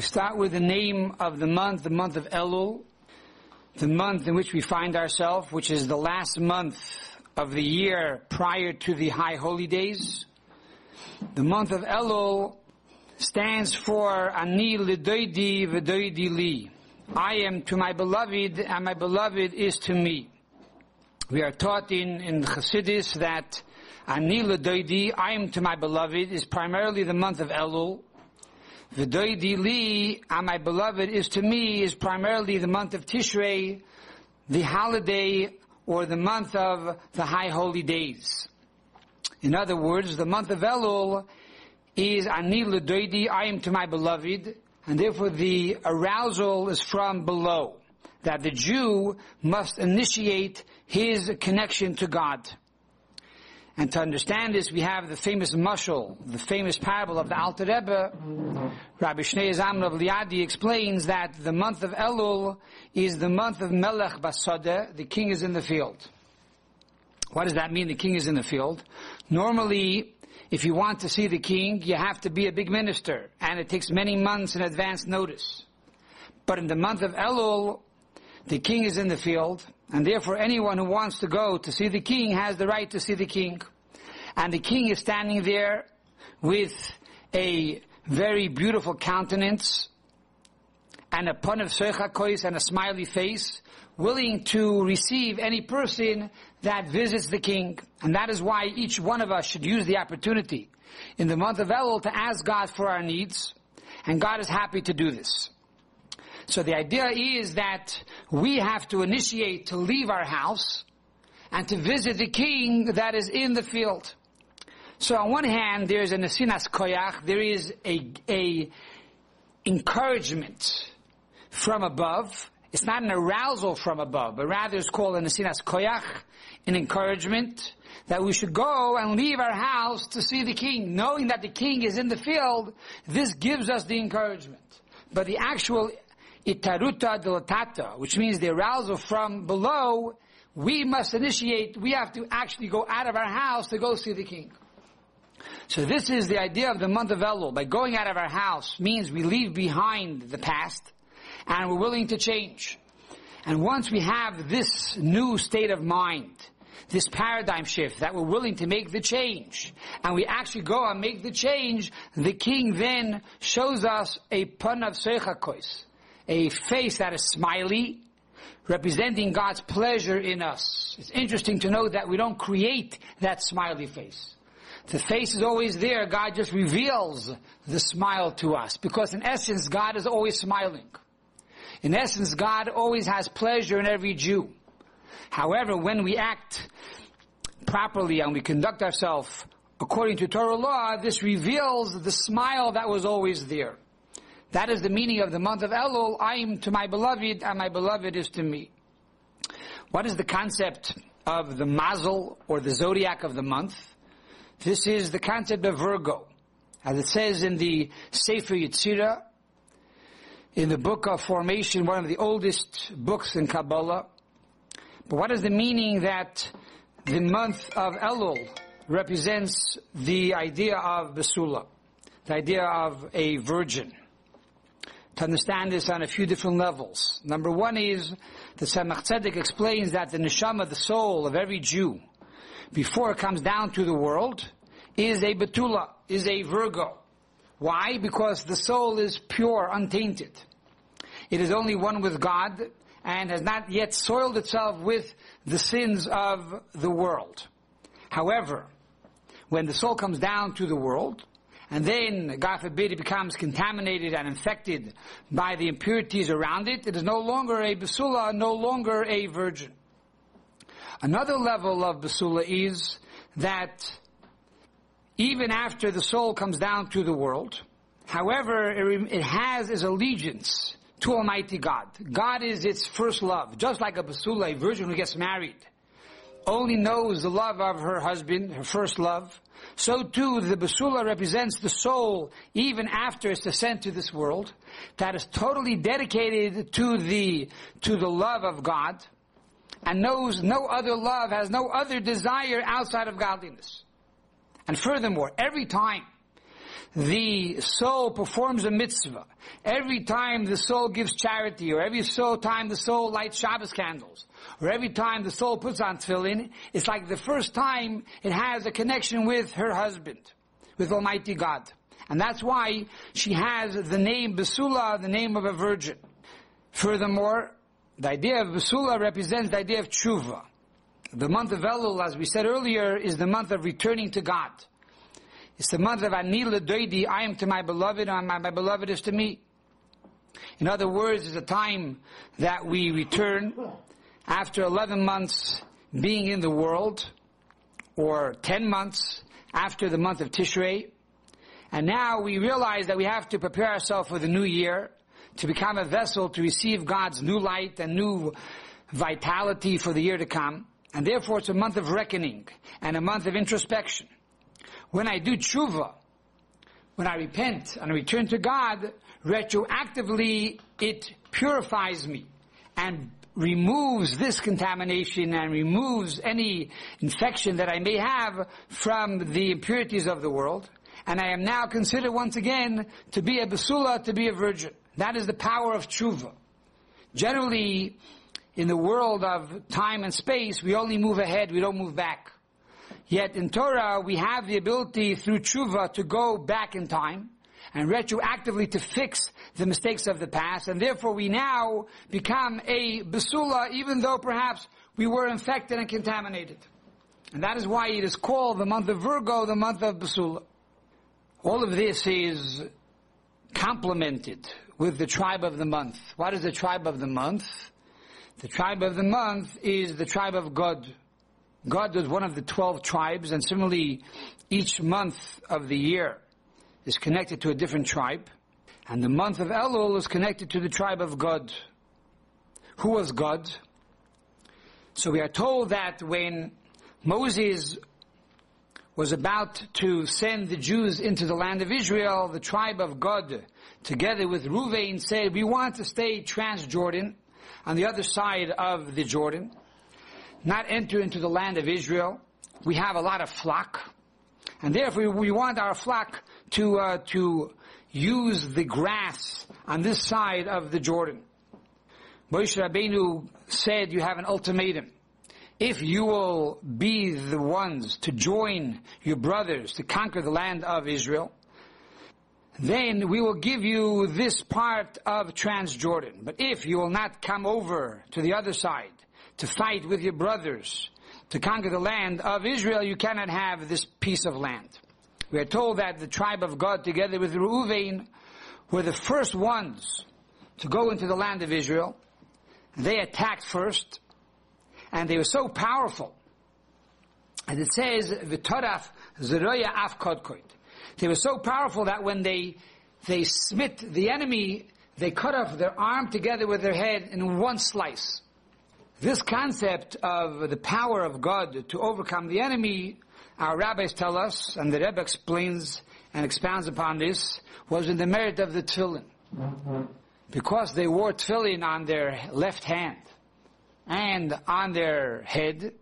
We start with the name of the month, the month of Elul, the month in which we find ourselves, which is the last month of the year prior to the high holy days. The month of Elul stands for Ani Lidoidi V'doidi Li. I am to my beloved and my beloved is to me. We are taught in, in Chassidus that Ani Lidoidi, I am to my beloved, is primarily the month of Elul. V'doidi Li, and my beloved is to me, is primarily the month of Tishrei, the holiday or the month of the high holy days. In other words, the month of Elul is Ani L'Doidi, I am to my beloved, and therefore the arousal is from below. That the Jew must initiate his connection to God. And to understand this, we have the famous mashal, the famous parable of the Alter Rebbe. Rabbi Shneur Zalman of Liadi explains that the month of Elul is the month of Melech Basada, the king is in the field. What does that mean, the king is in the field? Normally, if you want to see the king, you have to be a big minister, and it takes many months in advance notice. But in the month of Elul, the king is in the field, and therefore anyone who wants to go to see the king has the right to see the king. And the king is standing there with a very beautiful countenance, and a pun of kois and a smiley face, willing to receive any person that visits the king. And that is why each one of us should use the opportunity in the month of Elul to ask God for our needs. And God is happy to do this. So the idea is that we have to initiate to leave our house and to visit the king that is in the field. So on one hand, there's a nesinas koyach, there is a, a encouragement from above, it's not an arousal from above, but rather it's called an asinas koyach, an encouragement that we should go and leave our house to see the king. Knowing that the king is in the field, this gives us the encouragement. But the actual itaruta dilatata, which means the arousal from below, we must initiate, we have to actually go out of our house to go see the king. So this is the idea of the month of Elul. By going out of our house means we leave behind the past, and we're willing to change. And once we have this new state of mind, this paradigm shift, that we're willing to make the change, and we actually go and make the change, the king then shows us a pun of seichakos, a face that is smiley, representing God's pleasure in us. It's interesting to know that we don't create that smiley face. The face is always there. God just reveals the smile to us. Because in essence, God is always smiling. In essence, God always has pleasure in every Jew. However, when we act properly and we conduct ourselves according to Torah law, this reveals the smile that was always there. That is the meaning of the month of Elul. I am to my beloved and my beloved is to me. What is the concept of the mazel or the zodiac of the month? This is the concept of Virgo. As it says in the Sefer Yetzirah, in the book of formation, one of the oldest books in Kabbalah. But what is the meaning that the month of Elul represents the idea of Basula, the idea of a virgin? To understand this on a few different levels. Number one is, the Tzemach Tzedek explains that the neshama, the soul of every Jew, before it comes down to the world, is a Betula, is a Virgo. Why? Because the soul is pure, untainted. It is only one with God and has not yet soiled itself with the sins of the world. However, when the soul comes down to the world, and then, God forbid, it becomes contaminated and infected by the impurities around it, it is no longer a basula, no longer a virgin. Another level of basula is that even after the soul comes down to the world, however, it has its allegiance to Almighty God. God is its first love. Just like a basula, a virgin who gets married, only knows the love of her husband, her first love. So too, the basula represents the soul even after its descent to this world, that is totally dedicated to the, to the love of God, and knows no other love, has no other desire outside of godliness. And furthermore, every time the soul performs a mitzvah, every time the soul gives charity, or every soul time the soul lights Shabbos candles, or every time the soul puts on tefillin, it's like the first time it has a connection with her husband, with Almighty God. And that's why she has the name Basula, the name of a virgin. Furthermore, the idea of Basula represents the idea of tshuva. The month of Elul, as we said earlier, is the month of returning to God. It's the month of Anila Doidi, I am to my beloved, and my, my beloved is to me. In other words, it's a time that we return after 11 months being in the world, or 10 months after the month of Tishrei. And now we realize that we have to prepare ourselves for the new year, to become a vessel to receive God's new light and new vitality for the year to come. And therefore it's a month of reckoning and a month of introspection. When I do tshuva, when I repent and return to God, retroactively it purifies me and removes this contamination and removes any infection that I may have from the impurities of the world. And I am now considered once again to be a basula, to be a virgin. That is the power of tshuva. Generally, in the world of time and space, we only move ahead, we don't move back. Yet in Torah, we have the ability through tshuva to go back in time and retroactively to fix the mistakes of the past, and therefore we now become a basula, even though perhaps we were infected and contaminated. And that is why it is called the month of Virgo, the month of basula. All of this is complemented with the tribe of the month. What is the tribe of the month? The tribe of the month is the tribe of Gad. Gad was one of the 12 tribes, and similarly, each month of the year is connected to a different tribe. And the month of Elul is connected to the tribe of Gad. Who was Gad? So we are told that when Moses was about to send the Jews into the land of Israel, the tribe of Gad, together with Ruvain, said, we want to stay Transjordan, on the other side of the Jordan not enter into the land of Israel. We have a lot of flock, and therefore we want our flock to uh, to use the grass on this side of the Jordan. Moshe Rabbeinu said, "You have an ultimatum. If you will be the ones to join your brothers to conquer the land of Israel." then we will give you this part of Transjordan. But if you will not come over to the other side, to fight with your brothers to conquer the land of Israel, you cannot have this piece of land. We are told that the tribe of Gad, together with Reuven were the first ones to go into the land of Israel. They attacked first, and they were so powerful. And it says, "V'toraf zeroya afkodkoit." They were so powerful that when they they smit the enemy, they cut off their arm together with their head in one slice. This concept of the power of Gad to overcome the enemy, our rabbis tell us, and the Rebbe explains and expounds upon this, was in the merit of the tefillin. Because they wore tefillin on their left hand and on their head,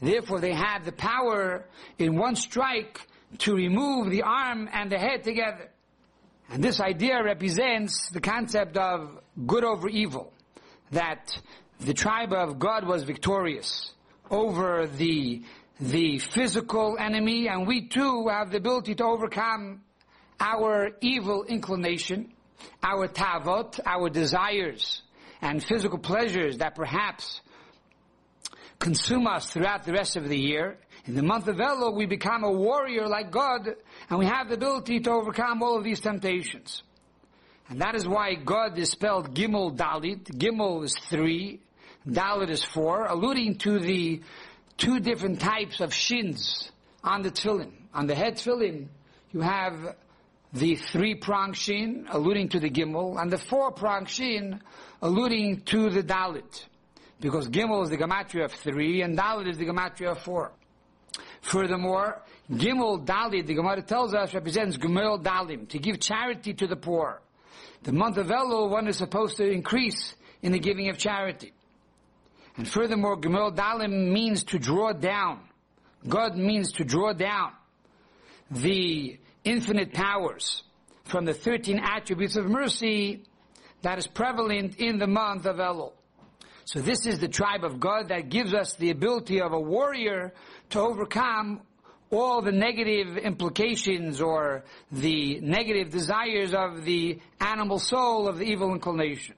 therefore they had the power in one strike to remove the arm and the head together. And this idea represents the concept of good over evil. That the tribe of Gad was victorious over the, the physical enemy, and we too have the ability to overcome our evil inclination, our tavot, our desires, and physical pleasures that perhaps consume us throughout the rest of the year. In the month of Elul, we become a warrior like Gad, and we have the ability to overcome all of these temptations. And that is why Gad is spelled Gimel Dalit. Gimel is three, Dalit is four, alluding to the two different types of shins on the tefillin. On the head tefillin, you have the three-prong shin, alluding to the gimel, and the four-prong shin, alluding to the dalit. Because gimel is the gematria of three, and dalit is the gematria of four. Furthermore, gimel dalit, the Gemara tells us, represents gimel dalim, to give charity to the poor. The month of Elul, one is supposed to increase in the giving of charity. And furthermore, Gimel Dalim means to draw down. Gad means to draw down. The infinite powers from the 13 attributes of mercy that is prevalent in the month of Elul. So this is the tribe of Gad that gives us the ability of a warrior to overcome all the negative implications or the negative desires of the animal soul of the evil inclination.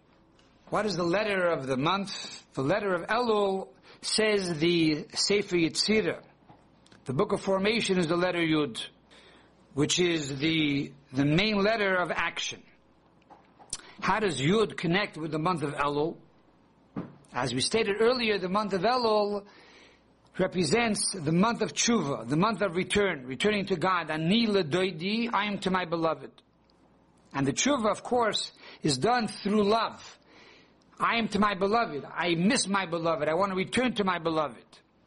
What is the letter of the month? The letter of Elul says the Sefer Yetzirah. The book of formation is the letter Yud, which is the, the main letter of action. How does Yud connect with the month of Elul? As we stated earlier, the month of Elul represents the month of tshuva, the month of return, returning to God. Ani ledoidi, I am to my beloved. And the tshuva, of course, is done through love. I am to my beloved. I miss my beloved. I want to return to my beloved.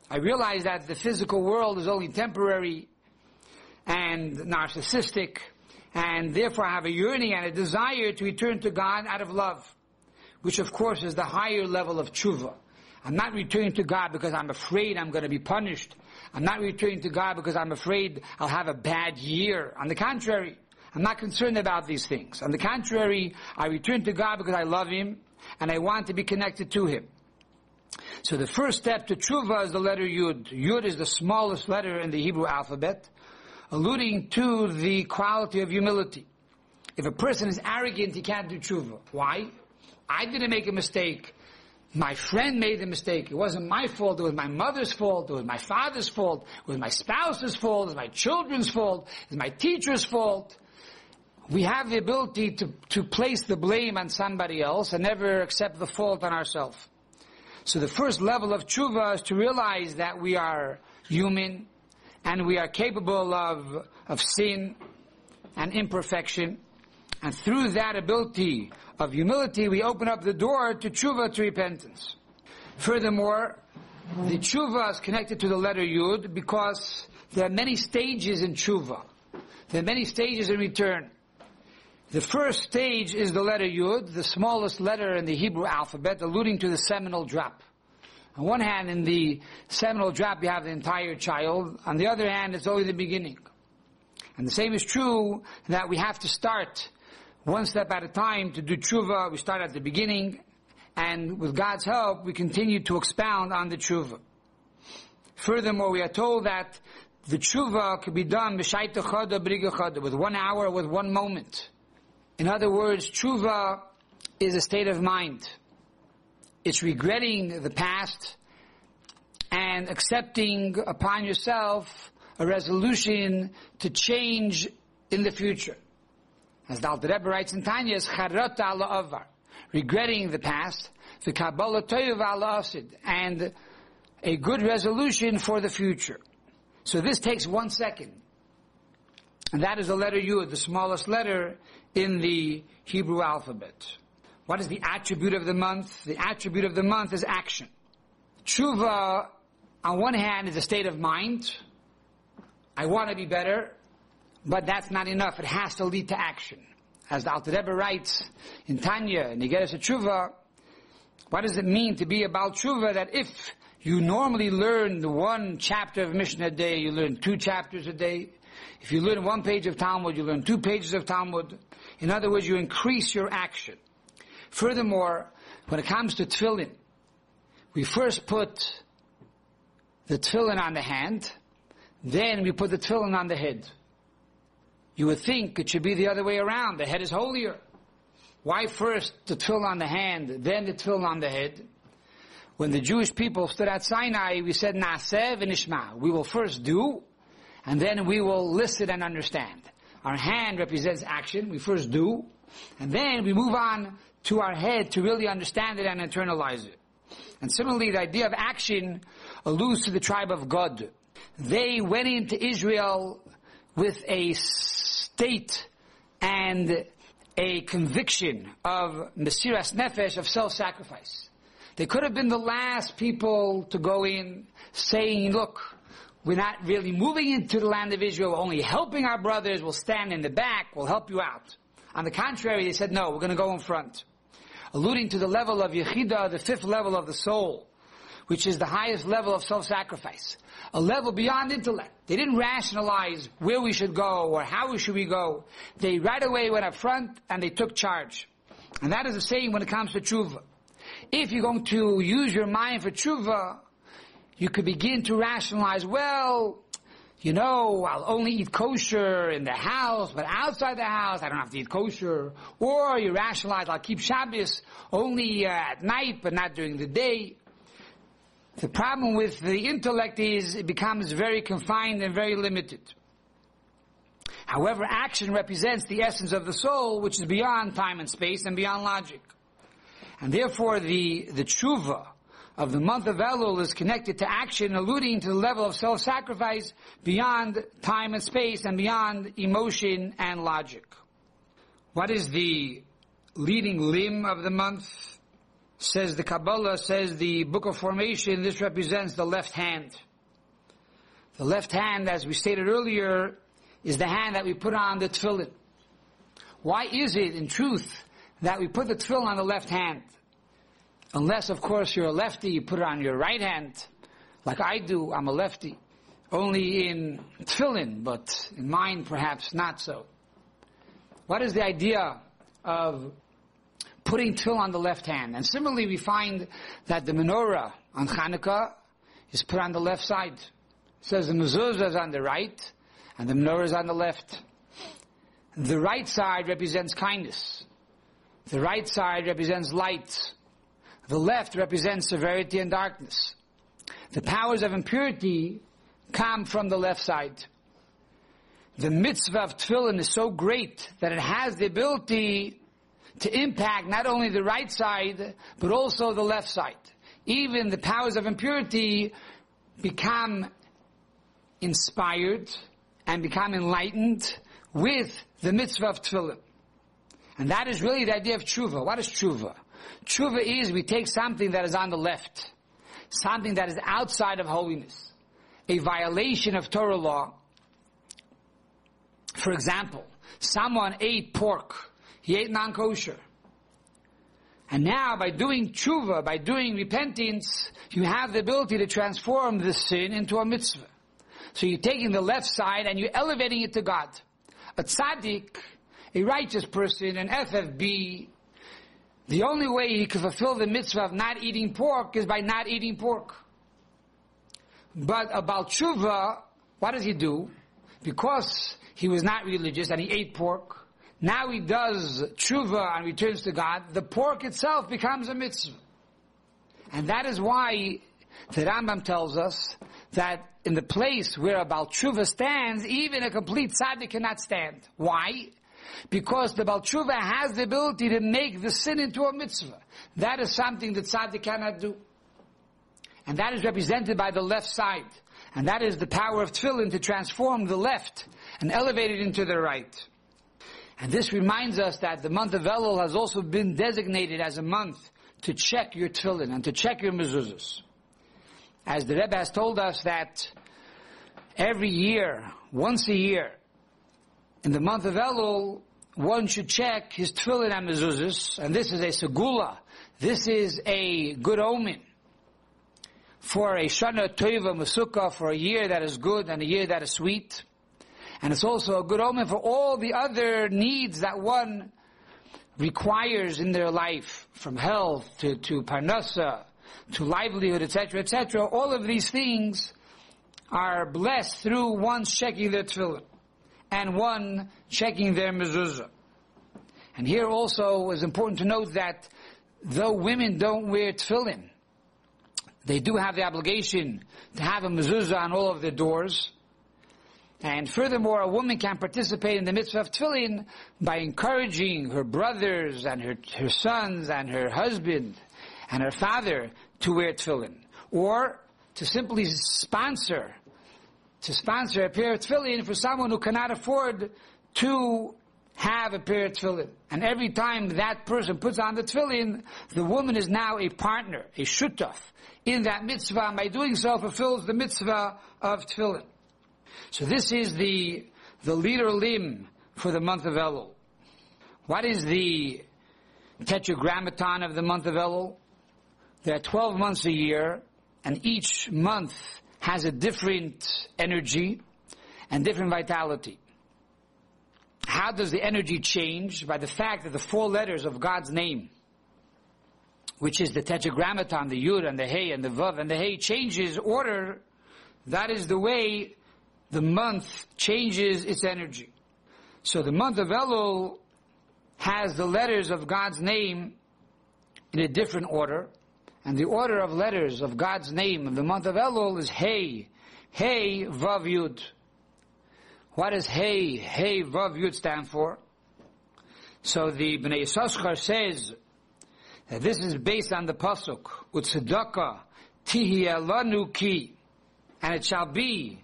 I realize that the physical world is only temporary and narcissistic, and therefore I have a yearning and a desire to return to God out of love which of course is the higher level of tshuva. I'm not returning to God because I'm afraid I'm going to be punished. I'm not returning to God because I'm afraid I'll have a bad year. On the contrary, I'm not concerned about these things. On the contrary, I return to God because I love Him and I want to be connected to Him. So the first step to tshuva is the letter Yud. Yud is the smallest letter in the Hebrew alphabet, alluding to the quality of humility. If a person is arrogant, he can't do tshuva. Why? I didn't make a mistake. My friend made the mistake. It wasn't my fault. It was my mother's fault. It was my father's fault. It was my spouse's fault. It was my children's fault. It was my teacher's fault. We have the ability to, to place the blame on somebody else and never accept the fault on ourselves. So the first level of tshuva is to realize that we are human and we are capable of, of sin and imperfection. And through that ability of humility, we open up the door to tshuva, to repentance. Furthermore, the tshuva is connected to the letter yud because there are many stages in tshuva. There are many stages in return. The first stage is the letter yud, the smallest letter in the Hebrew alphabet, alluding to the seminal drop. On one hand, in the seminal drop, you have the entire child. On the other hand, it's only the beginning. And the same is true that we have to start one step at a time to do tshuva. We start at the beginning, and with God's help, we continue to expound on the tshuva. Furthermore, we are told that the tshuva could be done with one hour, with one moment. In other words, tshuva is a state of mind. It's regretting the past and accepting upon yourself a resolution to change in the future. As the Rebbe writes in Tanya, is charata regretting the past, the Kabbalah toyev ala'asid, and a good resolution for the future. So this takes one second. And that is the letter Yud, the smallest letter in the Hebrew alphabet. What is the attribute of the month? The attribute of the month is action. Tshuva, on one hand, is a state of mind. I want to be better. But that's not enough. It has to lead to action. As the Alter Rebbe writes in Tanya, in Igeres Tshuva, what does it mean to be about Tshuva that if you normally learn one chapter of Mishnah a day, you learn two chapters a day. If you learn one page of Talmud, you learn two pages of Talmud. In other words, you increase your action. Furthermore, when it comes to tefillin, we first put the tefillin on the hand, then we put the tefillin on the head. You would think it should be the other way around. The head is holier. Why first the tefillin on the hand, then the tefillin on the head? When the Jewish people stood at Sinai, we said, Naseh v'nishma. We will first do, and then we will listen and understand. Our hand represents action. We first do, and then we move on to our head to really understand it and internalize it. And similarly, the idea of action alludes to the tribe of Gad. They went into Israel with a state and a conviction of Mesiras Nefesh, of self-sacrifice. They could have been the last people to go in saying, look, we're not really moving into the land of Israel, we're only helping our brothers, we'll stand in the back, we'll help you out. On the contrary, they said, no, we're going to go in front. Alluding to the level of Yechida, the fifth level of the soul, which is the highest level of self-sacrifice, a level beyond intellect. They didn't rationalize where we should go or how should we go. They right away went up front and they took charge. And that is the same when it comes to tshuva. If you're going to use your mind for tshuva, you could begin to rationalize, well, you know, I'll only eat kosher in the house, but outside the house, I don't have to eat kosher. Or you rationalize, I'll keep Shabbos only uh, at night, but not during the day. The problem with the intellect is it becomes very confined and very limited. However, action represents the essence of the soul, which is beyond time and space and beyond logic. And therefore, the, the tshuva, of the month of Elul is connected to action, alluding to the level of self-sacrifice beyond time and space and beyond emotion and logic. What is the leading limb of the month? Says the Kabbalah, says the Book of Formation, this represents the left hand. The left hand, as we stated earlier, is the hand that we put on the tefillin. Why is it, in truth, that we put the tefillin on the left hand? Unless, of course, you're a lefty, you put it on your right hand, like I do, I'm a lefty. Only in tefillin, but in mine perhaps not so. What is the idea of putting tefillin on the left hand? And similarly, we find that the menorah on Hanukkah is put on the left side. It says the mezuzah is on the right, and the menorah is on the left. The right side represents kindness. The right side represents light. The left represents severity and darkness. The powers of impurity come from the left side. The mitzvah of tefillin is so great that it has the ability to impact not only the right side, but also the left side. Even the powers of impurity become inspired and become enlightened with the mitzvah of tefillin. And that is really the idea of tshuva. What is tshuva? Tshuva is we take something that is on the left, something that is outside of holiness, a violation of Torah law. For example, someone ate pork, he ate non-kosher. And now by doing tshuva, by doing repentance, you have the ability to transform the sin into a mitzvah. So you're taking the left side and you're elevating it to God. A tzaddik, a righteous person, an FFB, the only way he could fulfill the mitzvah of not eating pork is by not eating pork. But about tshuva, what does he do? Because he was not religious and he ate pork, now he does tshuva and returns to God, the pork itself becomes a mitzvah. And that is why the Rambam tells us that in the place where a Baal Tshuva stands, even a complete tzaddik cannot stand. Why? Because the Baal Tshuva has the ability to make the sin into a mitzvah. That is something that Tzaddik cannot do. And that is represented by the left side. And that is the power of tefillin to transform the left and elevate it into the right. And this reminds us that the month of Elul has also been designated as a month to check your tefillin and to check your mezuzahs. As the Rebbe has told us that every year, once a year, in the month of Elul, one should check his tefillin and mezuzahs, and this is a segula. This is a good omen for a shana tova masukah, for a year that is good and a year that is sweet. And it's also a good omen for all the other needs that one requires in their life, from health to, to parnasa, to livelihood, etc., etc. All of these things are blessed through one's checking their tefillin and one checking their mezuzah. And here also is important to note that though women don't wear tefillin, they do have the obligation to have a mezuzah on all of their doors. And furthermore, a woman can participate in the mitzvah of tefillin by encouraging her brothers and her, her sons and her husband and her father to wear tefillin. Or to simply sponsor to sponsor a pair of tefillin for someone who cannot afford to have a pair of tefillin. And every time that person puts on the tefillin, the woman is now a partner, a shutaf, in that mitzvah, by doing so fulfills the mitzvah of tefillin. So this is the, the leader limb for the month of Elul. What is the tetragrammaton of the month of Elul? There are 12 months a year, and each month has a different energy and different vitality. How does the energy change? By the fact that the four letters of God's name, which is the tetragrammaton, the yud and the hey and the vav and the hey changes order, that is the way the month changes its energy. So the month of Elul has the letters of God's name in a different order, and the order of letters of God's name of the month of Elul is Hey, Hey, Vav Yud. What does Hey, Hey, Vav Yud stand for? So the Bnei Yissaschar says that this is based on the pasuk Utzedaka Tihi Ki, and it shall be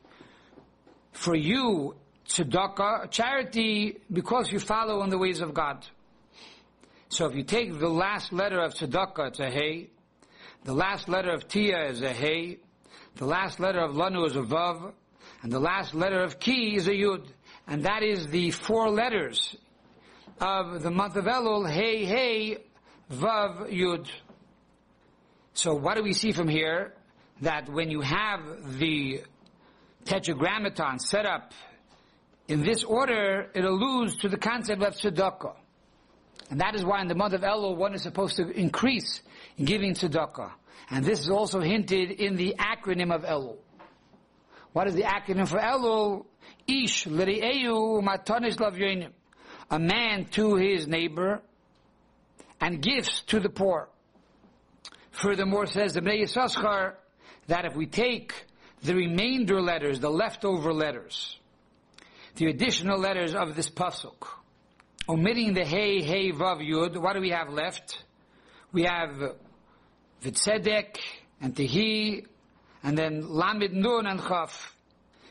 for you tzedakah, charity, because you follow in the ways of God. So if you take the last letter of tzedakah, a hey. The last letter of tia is a hey. The last letter of lanu is a vav. And the last letter of ki is a yud. And that is the four letters of the month of Elul, hey, hey, vav, yud. So what do we see from here? That when you have the tetragrammaton set up in this order, it alludes to the concept of tzedakah. And that is why in the month of Elul, one is supposed to increase in giving tzedakah. And this is also hinted in the acronym of Elul. What is the acronym for Elul? Ish l'ri'eyu matonish lavyonim. A man to his neighbor and gifts to the poor. Furthermore, says the Bnei Yissaschar, that if we take the remainder letters, the leftover letters, the additional letters of this pasuk, omitting the hey, hey, vav, yud, what do we have left? We have vitzedek and tehi, and then lamid nun and chaf.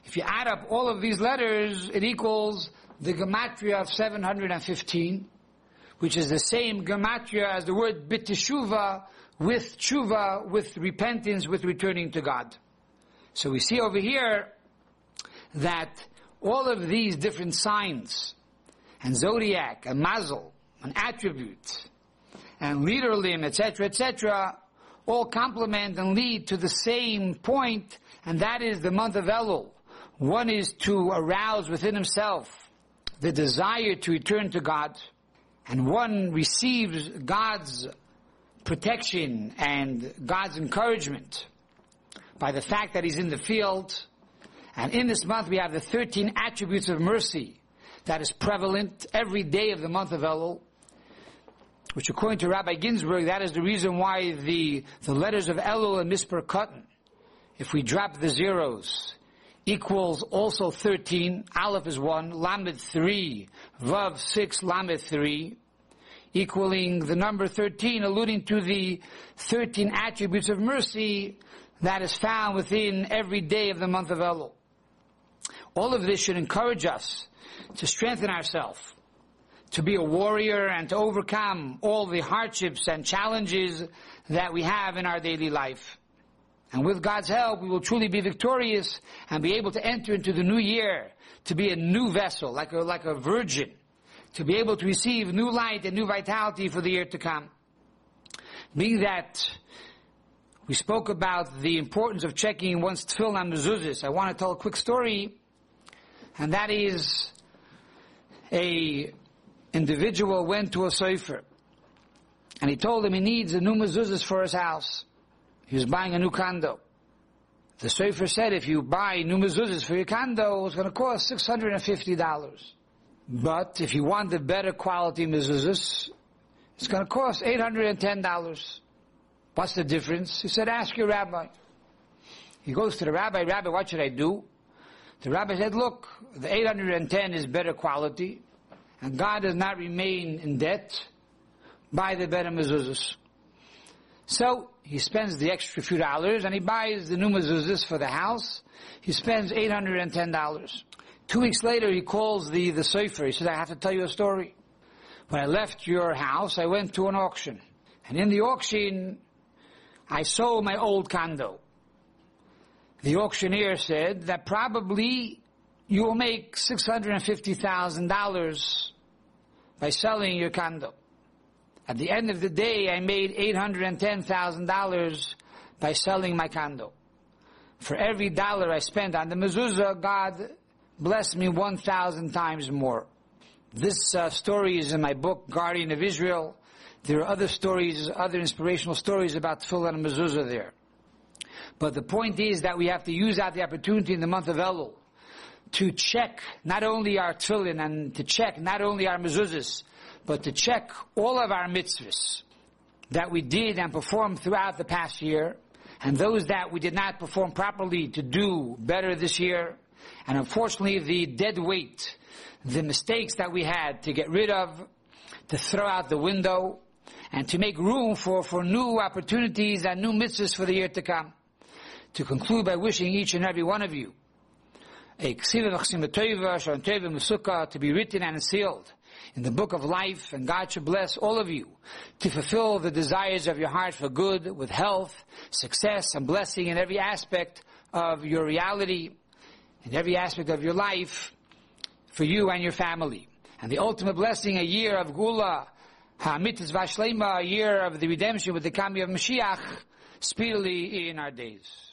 If you add up all of these letters, it equals the gematria of 715, which is the same gematria as the word bitishuva, with tshuva, with repentance, with returning to God. So we see over here that all of these different signs and zodiac and mazel and attribute and leader limb, etc., etc., all complement and lead to the same point, and that is the month of Elul. One is to arouse within himself the desire to return to God, and one receives God's protection and God's encouragement by the fact that he's in the field. And in this month we have the 13 attributes of mercy that is prevalent every day of the month of Elul, which according to Rabbi Ginsburgh, that is the reason why the, the letters of Elul and Mispar Katan, if we drop the zeros, equals also 13, Aleph is 1, Lamed 3, Vav 6, Lamed 3, equaling the number 13, alluding to the 13 attributes of mercy that is found within every day of the month of Elul. All of this should encourage us to strengthen ourselves, to be a warrior and to overcome all the hardships and challenges that we have in our daily life. And with God's help, we will truly be victorious and be able to enter into the new year to be a new vessel, like a, like a virgin, to be able to receive new light and new vitality for the year to come. Being that we spoke about the importance of checking one's tefillin and. I want to tell a quick story, and that is a individual went to a sofer, and he told him he needs a new mezuzahs for his house. He was buying a new condo. The sofer said, if you buy new mezuzahs for your condo, it's going to cost $650. But if you want the better quality mezuzahs, it's going to cost $810. What's the difference? He said, ask your rabbi. He goes to the rabbi, Rabbi, what should I do? The rabbi said, look, the 810 is better quality, and God does not remain in debt. by the better mezuzahs. So, he spends the extra few dollars, and he buys the new mezuzahs for the house. He spends $810. Two weeks later, he calls the, the sofer. He says, I have to tell you a story. When I left your house, I went to an auction. And in the auction, I sold my old condo. The auctioneer said that probably you will make $650,000 by selling your condo. At the end of the day, I made $810,000 by selling my condo. For every dollar I spent on the mezuzah, God blessed me 1,000 times more. This uh, story is in my book, Guardian of Israel. There are other stories, other inspirational stories about tefillah and mezuzah there. But the point is that we have to use out the opportunity in the month of Elul to check not only our tefillin and to check not only our mezuzahs, but to check all of our mitzvahs that we did and performed throughout the past year, and those that we did not perform properly to do better this year, and unfortunately the dead weight, the mistakes that we had to get rid of, to throw out the window, and to make room for, for new opportunities and new mitzvahs for the year to come. To conclude by wishing each and every one of you a to be written and sealed in the book of life, and God should bless all of you to fulfill the desires of your heart for good, with health, success, and blessing in every aspect of your reality, in every aspect of your life, for you and your family. And the ultimate blessing, a year of Geula, Hamitzvah Shlema, a year of the redemption with the coming of Mashiach, speedily in our days.